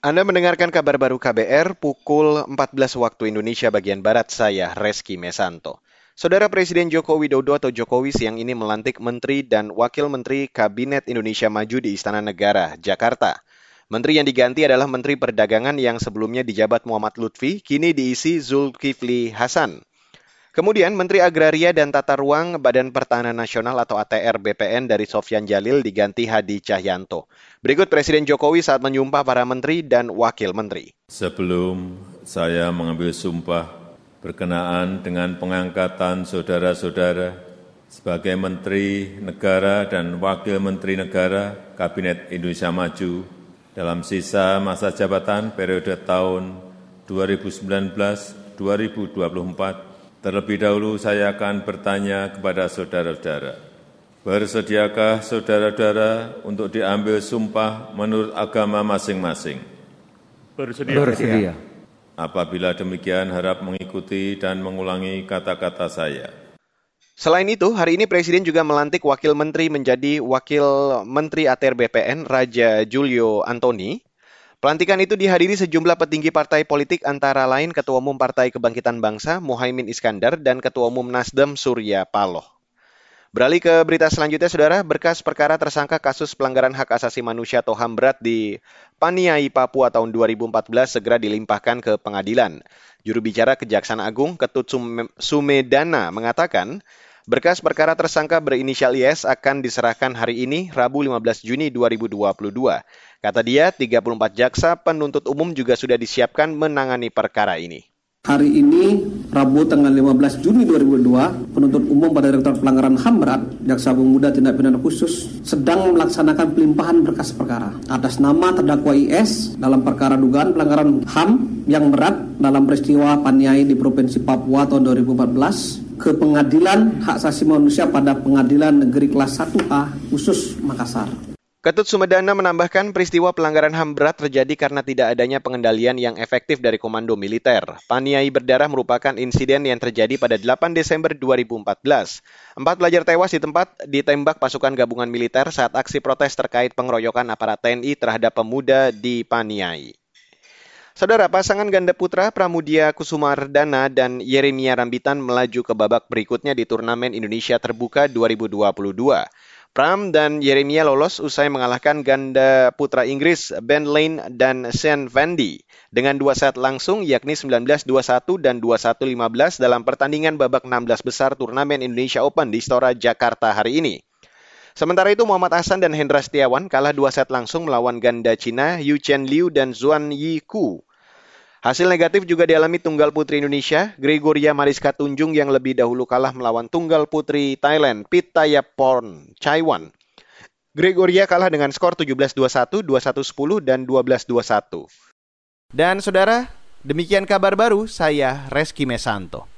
Anda mendengarkan kabar baru KBR pukul 14 waktu Indonesia bagian Barat, saya Reski Mesanto. Saudara Presiden Joko Widodo atau Jokowi siang ini melantik Menteri dan Wakil Menteri Kabinet Indonesia Maju di Istana Negara, Jakarta. Menteri yang diganti adalah Menteri Perdagangan yang sebelumnya dijabat Muhammad Lutfi, kini diisi Zulkifli Hasan. Kemudian Menteri Agraria dan Tata Ruang Badan Pertahanan Nasional atau ATR BPN dari Sofyan Jalil diganti Hadi Cahyanto. Berikut Presiden Jokowi saat menyumpah para menteri dan wakil menteri. Sebelum saya mengambil sumpah berkenaan dengan pengangkatan saudara-saudara sebagai Menteri Negara dan Wakil Menteri Negara Kabinet Indonesia Maju dalam sisa masa jabatan periode tahun 2019-2024 Terlebih dahulu saya akan bertanya kepada saudara-saudara. Bersediakah saudara-saudara untuk diambil sumpah menurut agama masing-masing? Bersedia. Bersedia. Apabila demikian harap mengikuti dan mengulangi kata-kata saya. Selain itu, hari ini Presiden juga melantik Wakil Menteri menjadi Wakil Menteri ATR BPN Raja Julio Antoni Pelantikan itu dihadiri sejumlah petinggi partai politik antara lain Ketua Umum Partai Kebangkitan Bangsa Muhaimin Iskandar dan Ketua Umum Nasdem Surya Paloh. Beralih ke berita selanjutnya, Saudara, berkas perkara tersangka kasus pelanggaran hak asasi manusia atau HAM berat di Paniai, Papua tahun 2014 segera dilimpahkan ke pengadilan. Juru bicara Kejaksaan Agung Ketut Sumedana mengatakan, Berkas perkara tersangka berinisial IS akan diserahkan hari ini, Rabu 15 Juni 2022. Kata dia, 34 jaksa penuntut umum juga sudah disiapkan menangani perkara ini. Hari ini, Rabu tanggal 15 Juni 2002, penuntut umum pada Direktur Pelanggaran HAM Berat, Jaksa Agung Muda Tindak Pidana Khusus, sedang melaksanakan pelimpahan berkas perkara atas nama terdakwa IS dalam perkara dugaan pelanggaran HAM yang berat dalam peristiwa Paniai di Provinsi Papua tahun 2014 ke Pengadilan Hak Asasi Manusia pada Pengadilan Negeri Kelas 1A khusus Makassar. Ketut Sumedana menambahkan peristiwa pelanggaran HAM berat terjadi karena tidak adanya pengendalian yang efektif dari komando militer. Paniai berdarah merupakan insiden yang terjadi pada 8 Desember 2014. Empat pelajar tewas di tempat ditembak pasukan gabungan militer saat aksi protes terkait pengeroyokan aparat TNI terhadap pemuda di Paniai. Saudara pasangan ganda putra Pramudia Kusumardana dan Yeremia Rambitan melaju ke babak berikutnya di turnamen Indonesia Terbuka 2022. Pram dan Yeremia lolos usai mengalahkan ganda putra Inggris Ben Lane dan Sean Vandy dengan dua set langsung yakni 19-21 dan 21-15 dalam pertandingan babak 16 besar turnamen Indonesia Open di Stora Jakarta hari ini. Sementara itu Muhammad Hasan dan Hendra Setiawan kalah dua set langsung melawan ganda Cina Yu Chen Liu dan Zuan Yi Ku Hasil negatif juga dialami tunggal putri Indonesia, Gregoria Mariska Tunjung yang lebih dahulu kalah melawan tunggal putri Thailand, Pitayapon Chaiwan. Gregoria kalah dengan skor 17-21, 21-10, dan 12-21. Dan saudara, demikian kabar baru saya Reski Mesanto.